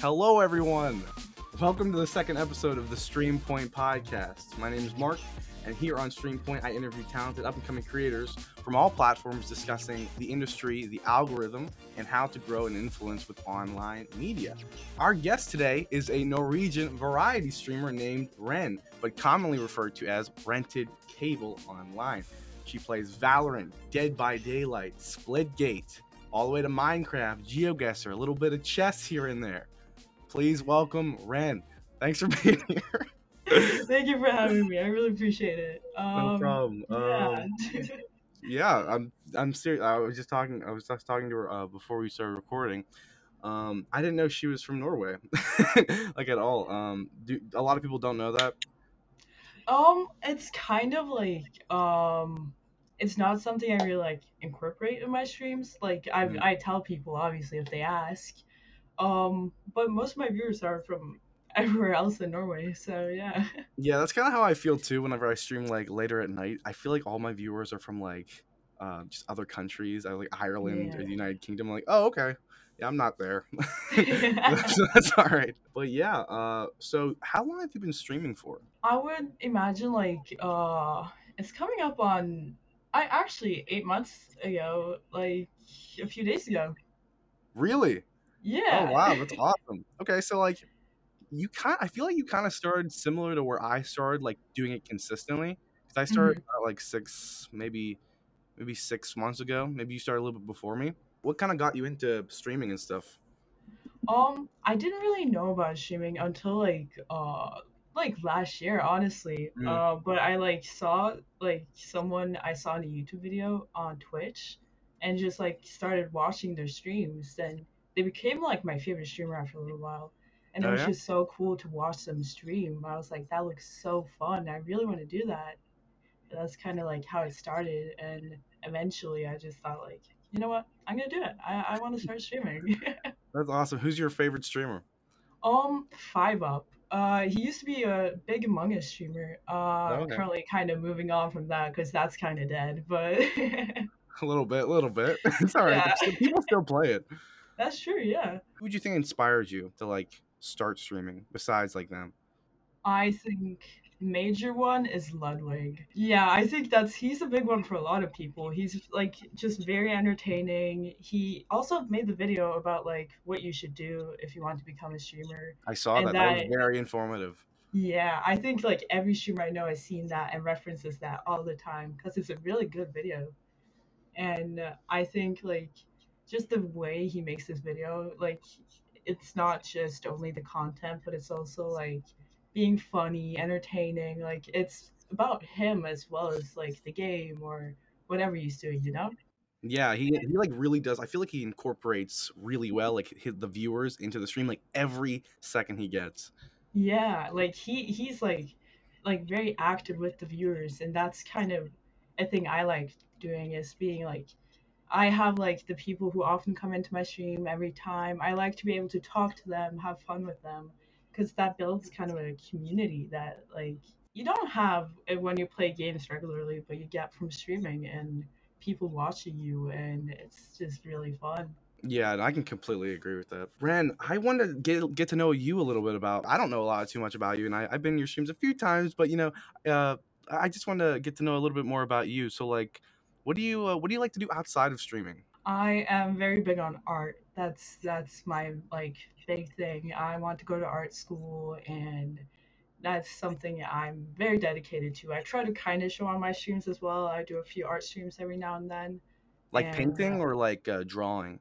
Hello, everyone. Welcome to the second episode of the Stream Point podcast. My name is Mark, and here on Stream Point, I interview talented up and coming creators from all platforms discussing the industry, the algorithm, and how to grow an influence with online media. Our guest today is a Norwegian variety streamer named Ren, but commonly referred to as Rented Cable Online. She plays Valorant, Dead by Daylight, Splitgate, all the way to Minecraft, GeoGuessr, a little bit of chess here and there. Please welcome Ren. Thanks for being here. Thank you for having me. I really appreciate it. Um, no problem. Yeah. Um, yeah, I'm I'm serious. I was just talking. I was just talking to her uh, before we started recording. Um, I didn't know she was from Norway, like at all. Um, do, a lot of people don't know that. um, it's kind of like um, it's not something I really like incorporate in my streams. Like I Mm. I tell people obviously if they ask. Um, but most of my viewers are from everywhere else in Norway. So yeah. Yeah, that's kind of how I feel too. Whenever I stream like later at night, I feel like all my viewers are from like uh, just other countries, uh, like Ireland or the United Kingdom. I'm like, oh, okay, yeah, I'm not there. so that's all right. But yeah, uh, so how long have you been streaming for? I would imagine like uh, it's coming up on. I actually eight months ago, like a few days ago. Really? Yeah. Oh wow, that's awesome. Okay, so like you kind I feel like you kind of started similar to where I started like doing it consistently cuz I started about, like 6 maybe maybe 6 months ago. Maybe you started a little bit before me. What kind of got you into streaming and stuff? Um, I didn't really know about streaming until like uh like last year, honestly. Mm. Uh, but I like saw like someone I saw in a YouTube video on Twitch and just like started watching their streams and they became like my favorite streamer after a little while. And it Oh, was yeah? just so cool to watch them stream. I was like, that looks so fun. I really want to do that. That's kind of like how it started. And eventually I just thought like, you know what? I'm gonna do it. I, I want to start streaming. That's awesome. Who's your favorite streamer? Um, 5up. Uh, he used to be a big Among Us streamer. Uh, okay. currently kind of moving on from that because that's kind of dead. But A little bit, a little bit. It's all right. Yeah. People still play it. That's true. Yeah, Who would you think inspired you to like start streaming besides like them? I think major one is Ludwig. Yeah, I think that's he's a big one for a lot of people. He's like just very entertaining. He also made the video about like what you should do if you want to become a streamer. I saw And that. That was very informative. Yeah, I think like every streamer I know has seen that and references that all the time because it's a really good video. And uh, I think like just the way he makes this video, like it's not just only the content, but it's also like being funny, entertaining. Like it's about him as well as like the game or whatever he's doing, you know? Yeah, he he like really does. I feel like he incorporates really well like his, the viewers into the stream like every second he gets. Yeah, like he he's like like very active with the viewers and that's kind of a thing I like doing is being like I have like the people who often come into my stream every time. I like to be able to talk to them, have fun with them because that builds kind of a community that like you don't have when you play games regularly, but you get from streaming and people watching you and it's just really fun. Yeah, and I can completely agree with that. Ren, I want to get get to know you a little bit about. I don't know a lot too much about you, and I, I've been in your streams a few times, but you know, uh, I just want to get to know a little bit more about you. So, like, what do you uh, what do you like to do outside of streaming? I am very big on art. That's that's my like big thing. I want to go to art school and that's something I'm very dedicated to. I try to kind of show on my streams as well. I do a few art streams every now and then. Like And, painting uh, or like uh, drawing?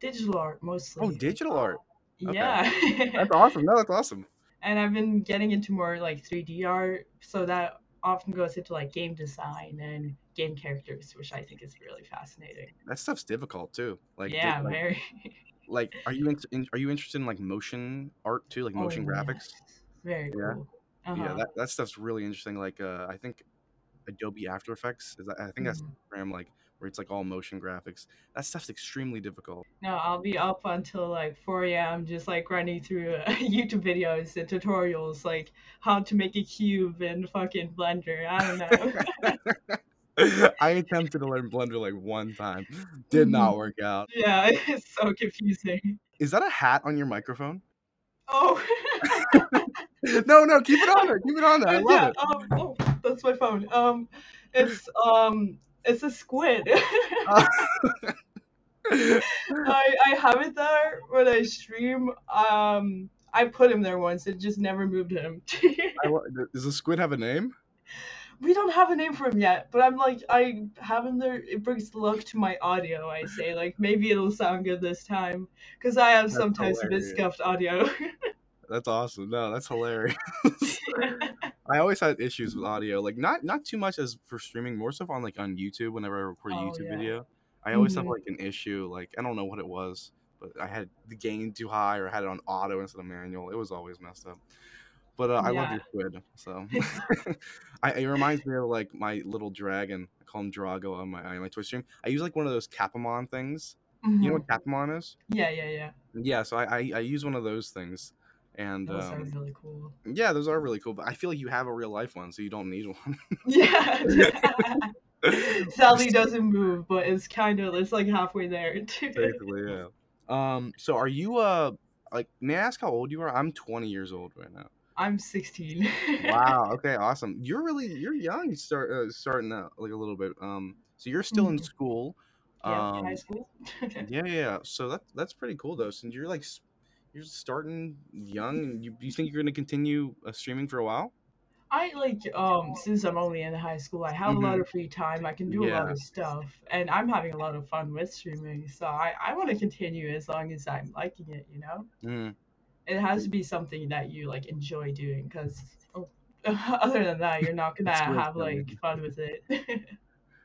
Digital art mostly. Oh, digital art. Okay. Yeah. That's awesome. No, that's awesome. and I've been getting into more like 3D art, so that often goes into like game design and game characters, which I think is really fascinating. That stuff's difficult too. Like, yeah, like, very. like, are you in, are you interested in like motion art too, like motion Oh, graphics? yes. Very Yeah. cool. Yeah, Uh-huh. that, that stuff's really interesting. Like, uh, I think Adobe After Effects is that, I think that's the Mhm. program like where it's like all motion graphics. That stuff's extremely difficult. No, I'll be up until like 4 a.m. just like running through uh, YouTube videos and tutorials like how to make a cube in fucking Blender. I don't know. I attempted to learn Blender like one time, did not work out. yeah, it's so confusing. Is that a hat on your microphone? Oh. no, no, keep it on there. Keep it on there. I love yeah, it. um, oh, that's my phone. Um, it's um, it's a squid. Uh, I I have it there when I stream. Um, I put him there once. It just never moved him. I does the squid have a name? we don't have a name for him yet, but I'm like I have him there. It brings luck to my audio. I say like maybe it'll sound good this time because I have That's sometimes a bit scuffed audio. That's awesome. No, that's hilarious. I always had issues with audio, like not not too much as for streaming, more so on like on YouTube. Whenever I record a Oh, YouTube yeah. video, I always have Mhm. like an issue. Like I don't know what it was, but I had the gain too high or I had it on auto instead of manual. It was always messed up. But uh, I love your squid, so I, it reminds me of like my little dragon. I call him Drago on my on my Twitch stream. I use like one of those Capamon things. You know what Capamon is? Yeah, yeah, yeah. Yeah, so I, I I use one of those things, and Those um, are really cool. yeah, those are really cool. But I feel like you have a real life one, so you don't need one. Yeah. Sally doesn't move, but it's kind of it's like halfway there. Basically, yeah. Um. So, are you uh like? May I ask how old you are? I'm 20 years old right now. I'm 16. Wow. Okay. Awesome. You're really you're young. Start uh, starting out like a little bit. Um. So you're still in Mhm. school. yeah, Um. high school. Yeah. Yeah. So that that's pretty cool though. Since you're like you're starting young, and you you think you're gonna continue uh, streaming for a while? I like um since I'm only in high school, I have a lot Mhm. of free time. I can do a lot of stuff, and I'm having a lot of fun with streaming. So I I want to continue as long as I'm liking it. You know, Mm. it has to be something that you like enjoy doing, because oh, other than that, you're not gonna have like fun with it.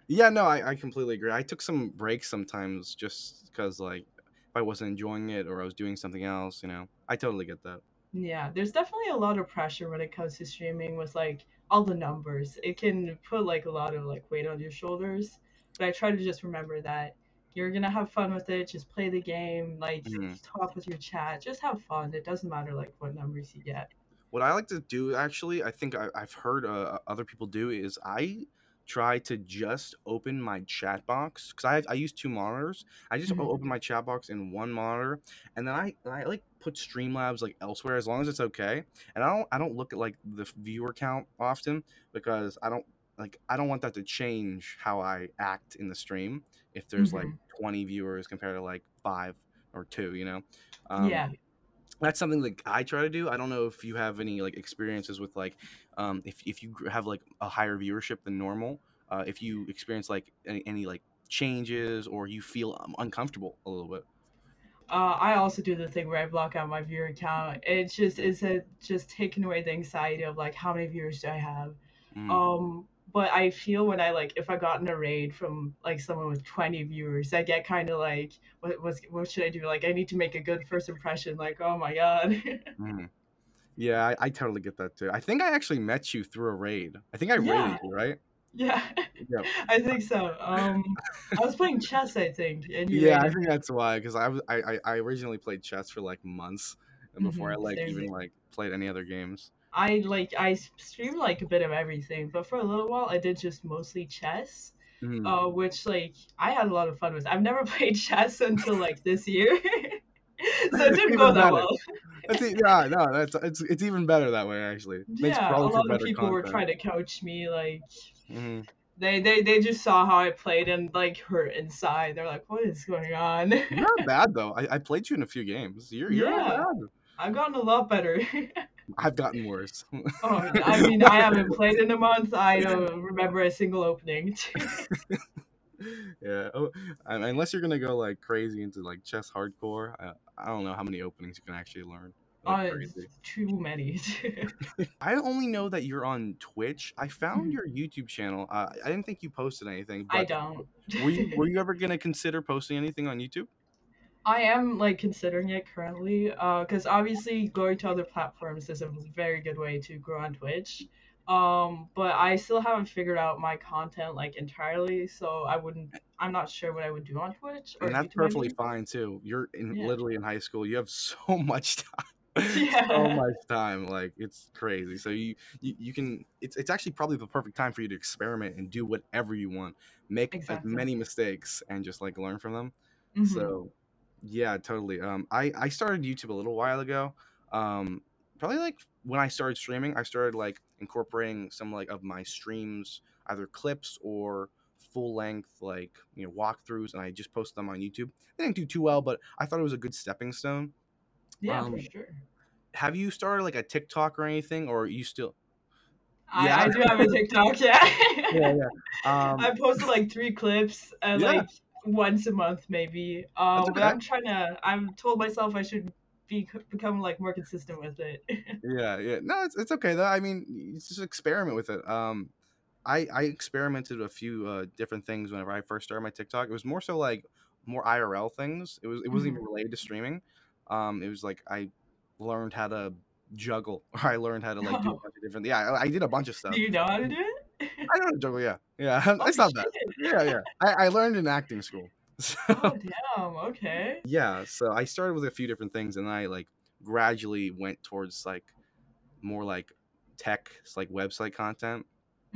Yeah, no, I, I completely agree. I took some breaks sometimes just because, like, if I wasn't enjoying it or I was doing something else, you know, I totally get that. Yeah, there's definitely a lot of pressure when it comes to streaming with like all the numbers. It can put like a lot of like weight on your shoulders. But I try to just remember that you're gonna have fun with it. Just play the game, like Mhm. talk with your chat. Just have fun. It doesn't matter like what numbers you get. What I like to do, actually, I think I, I've heard uh, other people do is I try to just open my chat box because I, I use two monitors. I just Mhm. open my chat box in one monitor, and then I I like put Streamlabs like elsewhere as long as it's okay. And I don't I don't look at like the viewer count often because I don't like I don't want that to change how I act in the stream if there's like 20 viewers compared to like five or two, you know. Um, yeah. That's something that I try to do. I don't know if you have any like experiences with like um, if if you have like a higher viewership than normal, uh, if you experience like any, any like changes or you feel um, uncomfortable a little bit. Uh, I also do the thing where I block out my viewer count. It just is it just taking away the anxiety of like how many viewers do I have. Mm. Um, but I feel when I like if I got in a raid from like someone with 20 viewers, I get kind of like what what's, what should I do? Like I need to make a good first impression. Like oh my god. Mhm. Yeah, I, I totally get that too. I think I actually met you through a raid. I think I Yeah. raided you, right? yeah, Yep. I think so. Um, I was playing chess, I think, and you Yeah, I think that's why. Because I was I, I I originally played chess for like months, and before I Mhm, like same even like played any other games. I like I stream like a bit of everything, but for a little while I did just mostly chess. Mhm. uh, which like I had a lot of fun with. I've never played chess until like this year, so it didn't go that better. well. That's yeah, no, that's it's it's even better that way actually. Makes Yeah, a lot of people were trying to coach me. Like Mhm. they they they just saw how I played and like hurt inside. They're like, "What is going on?" You're not bad though. I, I played you in a few games. You're you're Yeah. not bad. I've gotten a lot better. I've gotten worse. oh, I mean, I haven't played in a month. I don't remember a single opening. yeah. Oh, unless you're gonna go like crazy into like chess hardcore, I, I don't know how many openings you can actually learn. Like Uh, too many. I only know that you're on Twitch. I found Mhm. your YouTube channel. Uh, I didn't think you posted anything. But I don't. were you were you ever gonna consider posting anything on YouTube? I am like considering it currently, because obviously going to other platforms is a very good way to grow on Twitch. Um, but I still haven't figured out my content like entirely, so I wouldn't. I'm not sure what I would do on Twitch or And that's YouTube, perfectly fine too. You're in Yeah. literally in high school. You have so much time. so much time. Like it's crazy. So you, you you can it's it's actually probably the perfect time for you to experiment and do whatever you want. Make as many mistakes and just like learn from them. Mhm. So yeah, totally. Um I I started YouTube a little while ago. Um, probably like when I started streaming, I started like incorporating some like of my streams, either clips or full length like you know walkthroughs, and I just posted them on YouTube. They didn't do too well, but I thought it was a good stepping stone. Yeah, for Um, sure. have you started like a TikTok or anything, or are you still? I, Yeah. I do have a TikTok, yeah. yeah. Um, I posted like three clips, uh, Yeah. like once a month maybe. Um, That's but. I'm trying to. I've told myself I should be become like more consistent with it. yeah, yeah. No, it's it's okay though. I mean, just experiment with it. Um, I I experimented with a few uh, different things whenever I first started my TikTok. It was more so like more IRL things. It was it wasn't even related to streaming. Um, it was like I learned how to juggle, or I learned how to like do a bunch of different. Yeah, I, I did a bunch of stuff. do you know how to do it? I know how to juggle. Yeah, yeah. Oh, it's not bad. Yeah, yeah. I, I learned in acting school. So, Oh damn. Okay. yeah so i started with a few different things and i like gradually went towards like more like tech like website content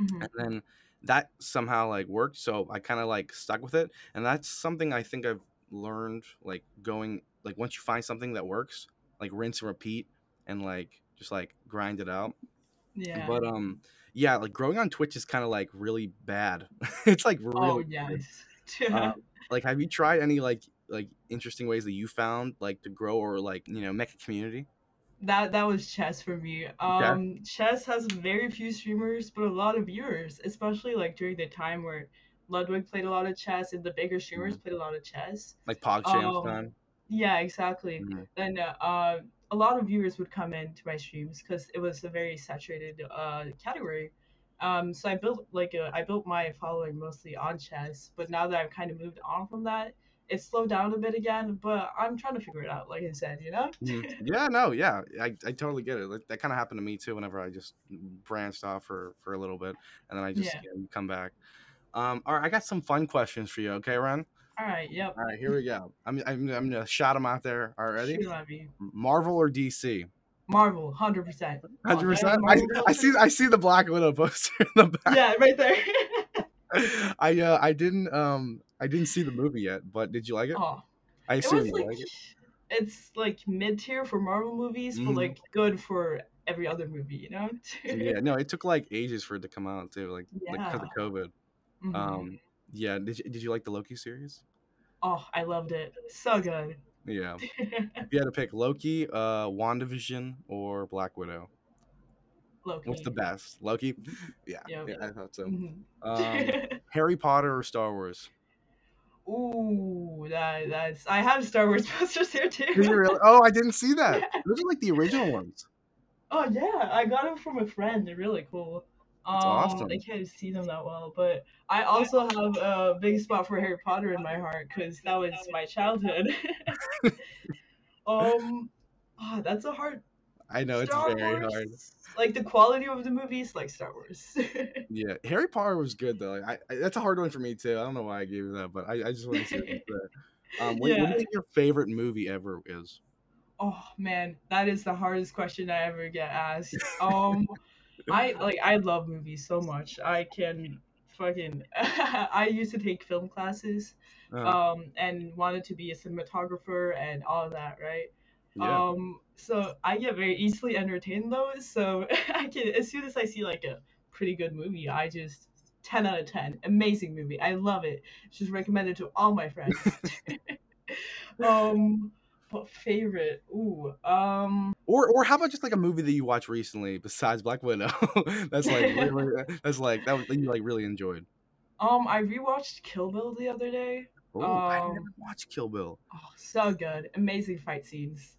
Mhm. and then that somehow like worked so i kind of like stuck with it and that's something i think i've learned like going like once you find something that works like rinse and repeat and like just like grind it out Yeah. but um yeah like growing on twitch is kind of like really bad it's like really oh yes. Um, like have you tried any like like interesting ways that you found like to grow or like you know make a community that that was chess for me. Um, chess has very few streamers, but a lot of viewers, especially like during the time where Ludwig played a lot of chess and the bigger streamers played a lot of chess. like pogchamp Um, time Yeah, exactly. Mhm. Then uh, a lot of viewers would come into my streams because it was a very saturated uh, category. Um, so I built like a, I built my following mostly on chess, but now that I've kind of moved on from that, it's slowed down a bit again. But I'm trying to figure it out, like I said, you know. Mhm. yeah no yeah i, I totally get it Like, that kind of happened to me too whenever i just branched off for for a little bit and then i just Yeah. you know, come back um all right i got some fun questions for you okay ren All right, yep. all right here we go i'm i'm, I'm gonna shout them out there all right ready Shoot at me. marvel or dc Marvel, hundred percent. 100% I, I see i see the black widow poster in the back Yeah, right there. i uh i didn't um i didn't see the movie yet but did you like it oh, i assume you like like it it's like mid tier for Marvel movies, Mhm. but like good for every other movie, you know? yeah no it took like ages for it to come out too like like because of Yeah. covid Mhm. um yeah did you, did you like the loki series oh, I loved it. So good. yeah if you had to pick loki uh wandavision or black widow Loki. what's the best loki yeah Yep. yeah i thought so Mhm. um harry potter or star wars Ooh, that that's. I have Star Wars posters here too. Really? oh i didn't see that those are like the original ones Oh yeah, I got them from a friend. They're really cool. Um, awesome. I can't see them that well, but I also have a big spot for Harry Potter in my heart because that was my childhood. um, oh, that's a hard. i know it's very Wars, hard Like the quality of the movies, like Star Wars. yeah harry potter was good though I, I that's a hard one for me too i don't know why i gave you that but i, I just want to say what um what, what do Yeah. you think your favorite movie ever is oh man, that is the hardest question I ever get asked. Um, I like I love movies so much. I can fucking. I used to take film classes. uh, um, and wanted to be a cinematographer and all of that, right? yeah Um, so I get very easily entertained though. So I can, as soon as I see like a pretty good movie, I just 10 out of 10. Amazing movie. I love it. Just recommended to all my friends. um, favorite? Ooh, um, Or or how about just like a movie that you watched recently besides Black Widow? that's like really that's like that was- that you like really enjoyed. um, I rewatched Kill Bill the other day. Oh, I Um, never watched Kill Bill. Oh, so good. Amazing fight scenes.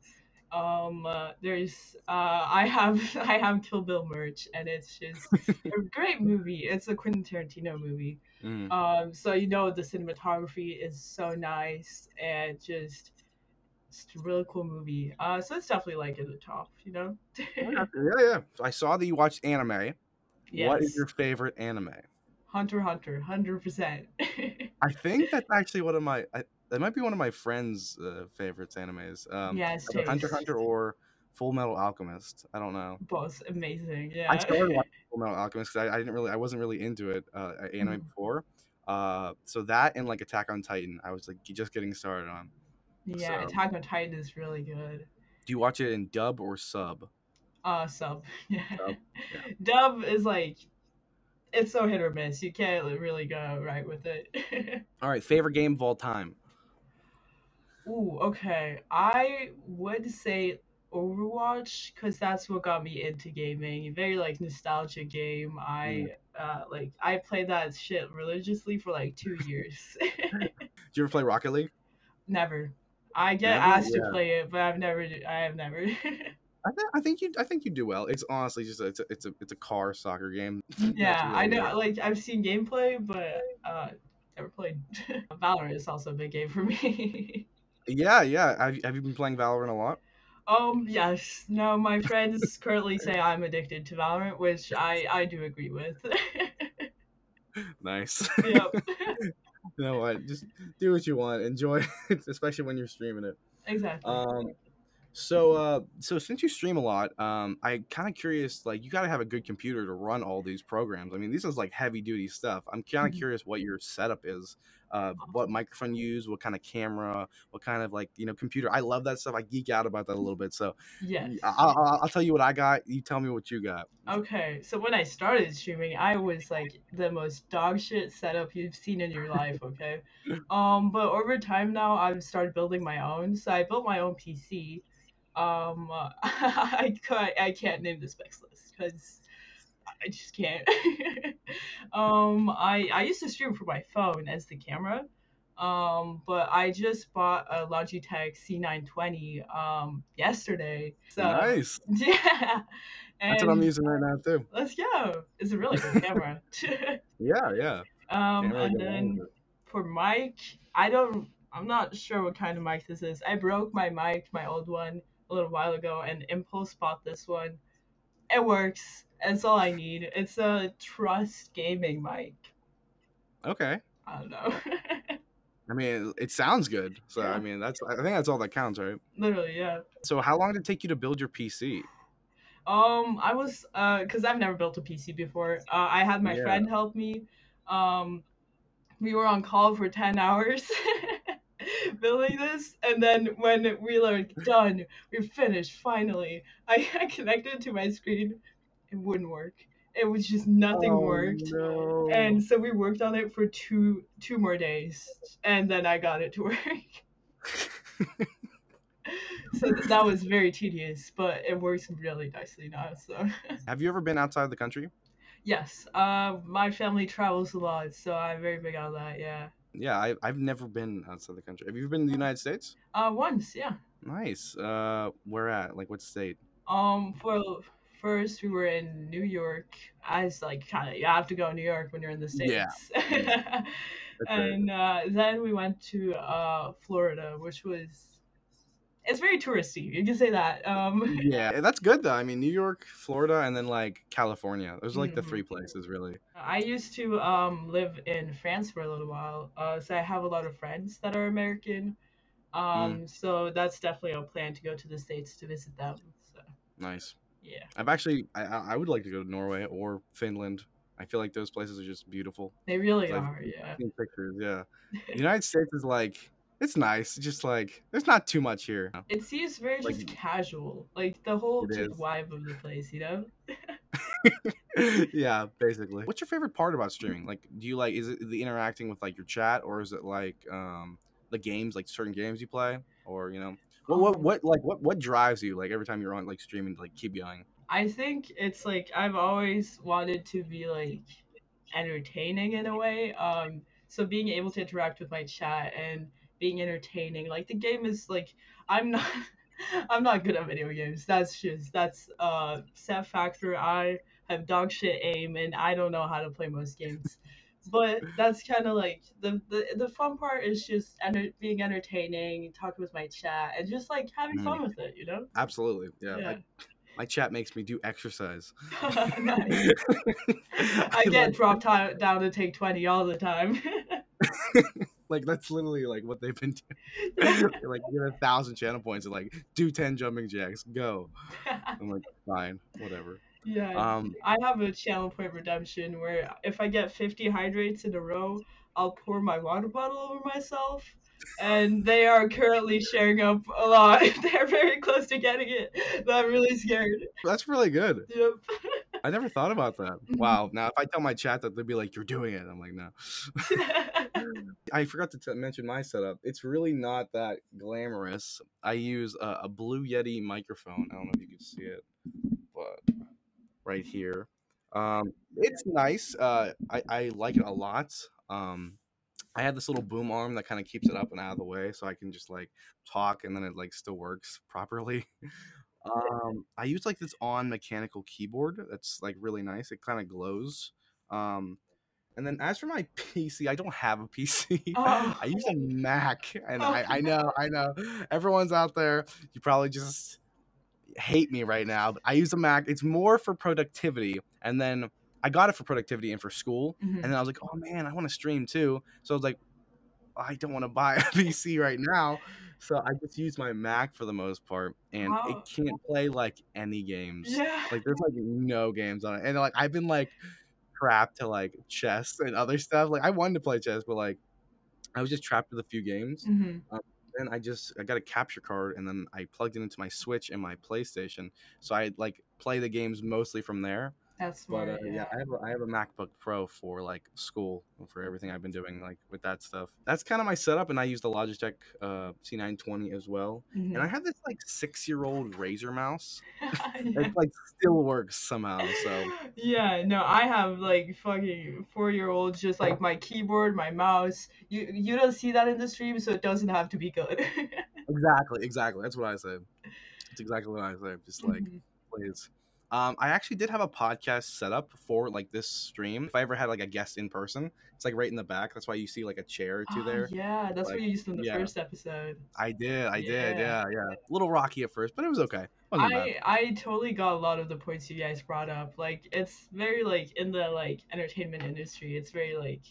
Um, uh, there's uh, I have I have Kill Bill merch, and it's just a great movie. It's a Quentin Tarantino movie. Mm. Um, so you know the cinematography is so nice and just it's a really cool movie. Uh, so it's definitely like at the top, you know. yeah, yeah. So I saw that you watched anime. Yes. What is your favorite anime? Hunter x Hunter, hundred percent. I think that's actually one of my. I, that might be one of my friends' uh, favorites animes. Um, Yeah, Hunter x. Hunter or Full Metal Alchemist. I don't know. Both amazing. Yeah. I started watching Full Metal Alchemist because I, I didn't really, I wasn't really into it, uh, anime Mhm. before. Uh, so that and like Attack on Titan, I was like just getting started on. Yeah, So- Attack on Titan is really good. Do you watch it in dub or sub? Uh, sub. Yeah. Dub, Dub is like, it's so hit or miss. You can't really go right with it. All right, favorite game of all time. Ooh, okay. I would say Overwatch because that's what got me into gaming. Very like nostalgia game. I uh like I played that shit religiously for like two years. Did you ever play Rocket League? never. I get Never? asked to play it, but I've never. I have never. I, th- I think you I think you do well. It's honestly just a, it's a it's a it's a car soccer game. That's yeah, I know. it. Like I've seen gameplay, but uh, never played. Valorant is also a big game for me. Yeah, yeah. Have, have you been playing Valorant a lot? Um, yes. No, my friends currently say I'm addicted to Valorant, which I I do agree with. Nice. yep. You know what? Just do what you want. Enjoy it, especially when you're streaming it. exactly. Um, so uh, so since you stream a lot, um, I kind of curious. Like, you got to have a good computer to run all these programs. I mean, this is like heavy duty stuff. I'm kind of Mhm. curious what your setup is. Uh, what microphone you use, what kind of camera, what kind of like you know computer. I love that stuff. I geek out about that a little bit. So yeah, I'll, I'll tell you what I got. You tell me what you got. Okay, so when I started streaming, I was like the most dog shit setup you've seen in your life, okay? Um, but over time now, I've started building my own. So I built my own PC. Um, I I can't name the specs list because I just can't. um, I I used to stream for my phone as the camera. Um, but I just bought a Logitech C920 um yesterday. So nice. yeah. That's what I'm using right now too. Let's go. It's a really good camera. Yeah, yeah. um, Can't and then for mic, I don't. I'm not sure what kind of mic this is. I broke my mic, my old one, a little while ago, and Impulse bought this one. It works. That's all I need. It's a Trust gaming mic. Okay. I don't know. I mean, it, it sounds good. So Yeah. I mean, that's I think that's all that counts, right? Literally, yeah. So how long did it take you to build your PC? Um, I was uh, cause I've never built a PC before. Uh, I had my Yeah. friend help me. Um, we were on call for ten hours building this, and then when we were done, we finished finally. I, I connected to my screen, it wouldn't work. It was just nothing worked. Oh, No. And so we worked on it for two two more days, and then I got it to work. so th- that was very tedious, but it works really nicely now. So. Have you ever been outside the country? Yes, uh, my family travels a lot, so I'm very big on that. Yeah. Yeah, I, I've never been outside the country. Have you ever been in the United States? Uh, once, yeah. Nice. Uh, where at? Like what state? Um, for first we were in New York. As like kind of you have to go to New York when you're in the states. Yeah. Right. and uh, then we went to uh Florida, which was it's very touristy. You can say that. Um, Yeah, that's good though. I mean, New York, Florida, and then like California. Those are like the Mhm. three places, really. I used to um live in France for a little while. Uh, so I have a lot of friends that are American. Um, so that's definitely a plan to go to the states to visit them. So Nice. yeah, I've actually, I, I would like to go to Norway or Finland. I feel like those places are just beautiful. they really are. Yeah. Pictures, yeah. The United States is like, it's nice. Just like, there's not too much here. It seems very Like- just casual, like the whole just is. vibe of the place, you know. yeah, basically. What's your favorite part about streaming? Like, do you like is it the interacting with like your chat, or is it like um the games, like certain games you play, or you know, what what Um, what like what what drives you like every time you're on like streaming to like keep going? I think it's like I've always wanted to be like entertaining in a way. Um, so being able to interact with my chat and being entertaining, like the game is like I'm not I'm not good at video games. That's just that's uh set factor. I have dog shit aim and I don't know how to play most games. But that's kind of like the, the the fun part is just enter- being entertaining, talking with my chat, and just like having fun with it, you know? Absolutely, yeah. Yeah. I, my chat makes me do exercise. I get like, dropped ti- down to take 20 all the time. Like that's literally like what they've been doing. Like get a thousand channel points and like do ten jumping jacks, go. I'm like fine, whatever. yeah. Um, I have a channel point redemption where if I get 50 hydrates in a row, I'll pour my water bottle over myself. and they are currently sharing up a lot. They're very close to getting it. I'm really scared. That's really good. Yep. I never thought about that. Wow. Now, if I tell my chat that, they'll be like, "You're doing it," I'm like, "No." I forgot to t- mention my setup. It's really not that glamorous. I use a, a Blue Yeti microphone. I don't know if you can see it, but right here. Um, it's nice. Uh, I, I like it a lot. Um, I have this little boom arm that kind of keeps it up and out of the way, so I can just like talk, and then it like still works properly. Um, I use like this on mechanical keyboard that's like really nice. It kind of glows. Um, and then as for my PC, I don't have a PC. Oh. I use a Mac, and Oh, I, I know, I know, everyone's out there. You probably just hate me right now, but I use a Mac. It's more for productivity, and then I got it for productivity and for school. Mhm. And then I was like, oh man, I want to stream too. So I was like, I don't want to buy a PC right now. So I just use my Mac for the most part, and Wow. it can't play like any games. Yeah. Like there's like no games on it, and like I've been like trapped to like chess and other stuff. Like I wanted to play chess, but like I was just trapped with a few games. hmm Then I just I got a capture card, and then I plugged it into my Switch and my PlayStation, so I like play the games mostly from there. That's But smart. uh, yeah, I have a, I have a MacBook Pro for like school and for everything I've been doing like with that stuff. That's kind of my setup, and I use the Logitech uh, C920 as well. And I have this like six year old Razer mouse. yeah. It like still works somehow. So Yeah, no, I have like fucking four year olds just like my keyboard, my mouse. You you don't see that in the stream, so it doesn't have to be good. exactly, exactly. That's what I said. It's exactly what I said. Just like Mhm. please. Um, I actually did have a podcast set up for like this stream. If I ever had like a guest in person, it's like right in the back. That's why you see like a chair or two Oh, there. yeah, that's Like, what you used in the yeah. first episode. I did, I did, Yeah. yeah, yeah. A little rocky at first, but it was okay. Wasn't bad. I I totally got a lot of the points you guys brought up. Like it's very like in the like entertainment industry, it's very like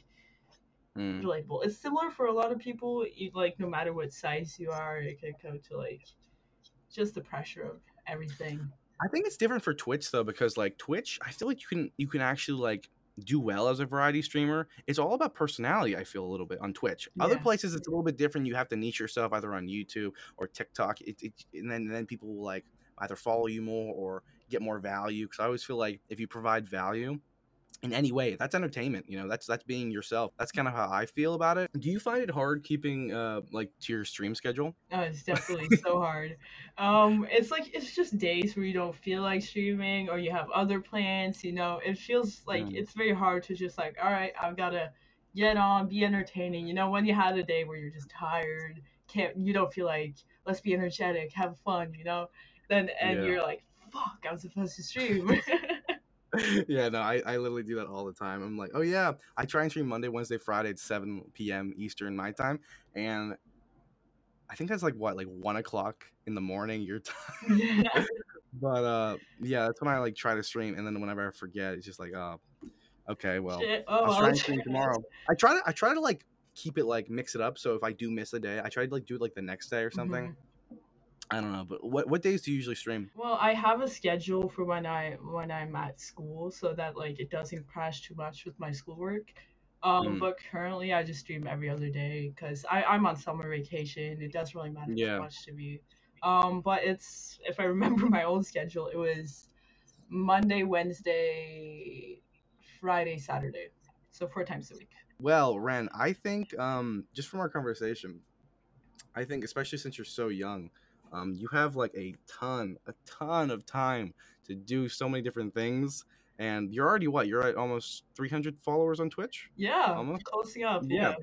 Mm. relatable. It's similar for a lot of people. You, like no matter what size you are, it could go to like just the pressure of everything. I think it's different for Twitch though because like Twitch, I feel like you can you can actually like do well as a variety streamer. It's all about personality. I feel a little bit on Twitch. Other places it's a little bit different. You have to niche yourself either on YouTube or TikTok. It, it, and then then people will like either follow you more or get more value. Because I always feel like if you provide value in any way, that's entertainment. You know, that's that's being yourself. That's kind of how I feel about it. Do you find it hard keeping uh like to your stream schedule? Oh, it's definitely so hard. Um, it's like it's just days where you don't feel like streaming or you have other plans, you know. It feels like Mm. it's very hard to just like, all right, I've gotta get on, be entertaining. You know, when you had a day where you're just tired, can't you don't feel like let's be energetic, have fun, you know? Then and Yeah. you're like, fuck, I'm supposed to stream. yeah, no, I, I literally do that all the time. I'm like, oh yeah, I try and stream Monday, Wednesday, Friday at 7 p.m. Eastern my time, and I think that's like what, like one o'clock in the morning your time. yeah. but uh, yeah, that's when I like try to stream, and then whenever I forget, it's just like, oh, okay, well, Shit. Oh, I'll try and stream tomorrow. I try to I try to like keep it like mix it up. So if I do miss a day, I try to like do it like the next day or something. Mhm. I don't know, but what what days do you usually stream? Well, I have a schedule for when I when I'm at school so that like it doesn't crash too much with my schoolwork. Um, Mm. but currently I just stream every other day because I I'm on summer vacation. It doesn't really matter Yeah. too much to me. Um, but it's if I remember my old schedule, it was Monday, Wednesday, Friday, Saturday. So four times a week. Well, Ren, I think um, just from our conversation, I think especially since you're so young, um, you have like a ton, a ton of time to do so many different things. And you're already what? You're at almost 300 followers on Twitch. Yeah, Almost. closing up. Yeah. Yeah.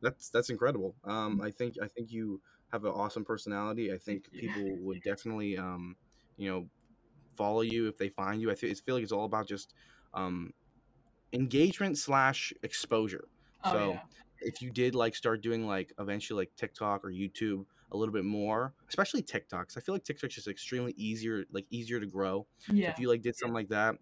That's that's incredible. Um, I think I think you have an awesome personality. I think people would definitely um, you know, follow you if they find you. I feel, I feel like it's all about just um, engagement slash exposure. Oh So yeah. if you did like start doing like eventually like TikTok or YouTube a little bit more, especially TikToks. I feel like TikTok's just extremely easier, like easier to grow. So Yeah. if you like did something like that,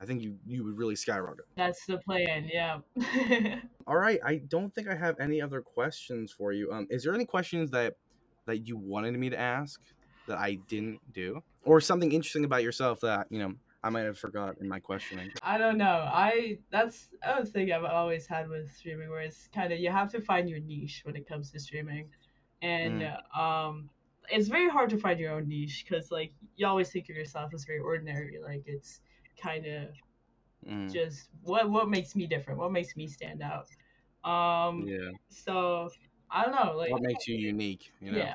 I think you you would really skyrocket. That's the plan. Yeah. All right, I don't think I have any other questions for you. Um, is there any questions that that you wanted me to ask that I didn't do, or something interesting about yourself that you know I might have forgot in my questioning? I don't know. I that's a thing I've always had with streaming, where it's kind of you have to find your niche when it comes to streaming. And um, it's very hard to find your own niche because like you always think of yourself as very ordinary. Like it's kind of Mm, just what what makes me different, what makes me stand out. Um, yeah. so I don't know, like What makes you unique? You know.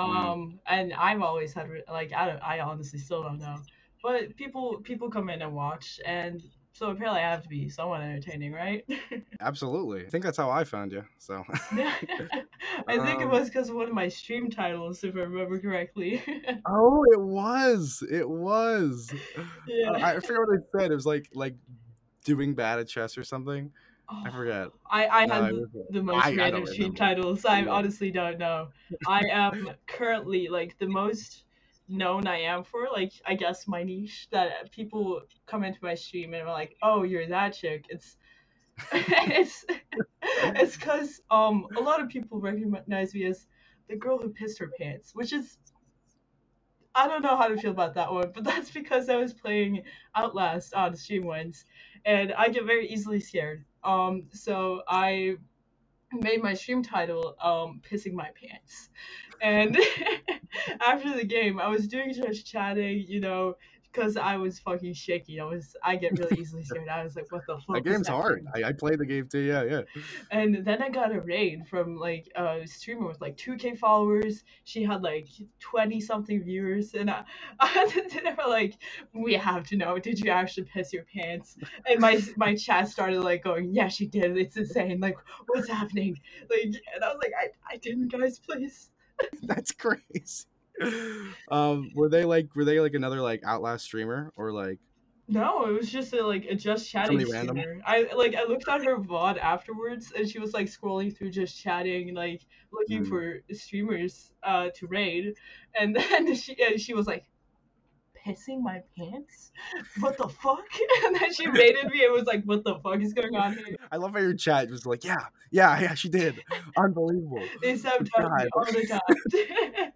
yeah. Um, and I've always had like I don't, I honestly still don't know, but people people come in and watch, and so apparently I have to be somewhat entertaining, right? Absolutely. I think that's how I found you. So. I think it Um, was because of one of my stream titles, if I remember correctly. oh, it was. It was. yeah. Uh, I forget what I said. It was like like doing bad at chess or something. I Oh, forget. I, I No, had the, the most I- I random stream titles. I honestly don't know. I am currently like the most known I am for like I guess my niche that people come into my stream and are like, oh, you're that chick. It's it's it's because um a lot of people recognize me as the girl who pissed her pants, which is I don't know how to feel about that one, but that's because I was playing Outlast on stream once, and I get very easily scared. Um, so I made my stream title um pissing my pants, and after the game, I was doing just chatting, you know, because I was fucking shaky. I was I get really easily scared. I was like, what the fuck? The game's hard. I, I played the game too. Yeah, yeah. And then I got a raid from like a streamer with like 2k followers. She had like 20 something viewers, and I, they were like, "We have to know. Did you actually piss your pants?" And my my chat started like going, "Yeah, she did. It's insane. Like, what's happening?" Like, and I was like, "I I didn't, guys. Please." That's crazy. Um, were they like were they like another like Outlast streamer or like No, it was just a, like a just chatting Somebody random? I like I looked at her VOD afterwards, and she was like scrolling through just chatting, like looking Mm. for streamers uh to raid, and then she and she was like, pissing my pants. What the fuck? And then she raided me. and was like, what the fuck is going on here? I love how your chat was like, yeah, yeah, yeah, she did. Unbelievable. They sabotage me all the time.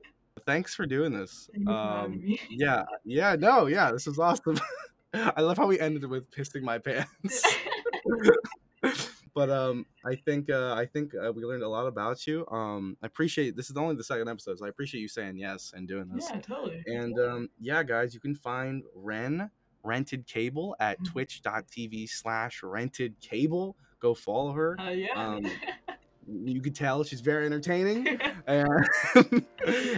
Thanks for doing this. Thank you for Um, yeah, yeah, no, yeah, this is awesome. I love how we ended with pissing my pants. But um, I think uh, I think uh, we learned a lot about you. Um, I appreciate this is only the second episode, so I appreciate you saying yes and doing this. yeah, totally. And um, yeah, guys, you can find Ren Rented Cable at Mhm. twitch.tv slash rented cable. Go follow her. Uh, yeah. um, You can tell she's very entertaining and,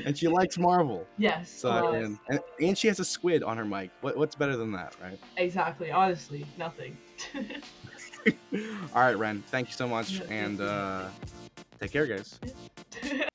and she likes Marvel. yes. So uh, and, and and she has a squid on her mic. What what's better than that, right? exactly. Honestly, nothing. All right, Ren. Thank you so much, and uh, take care, guys.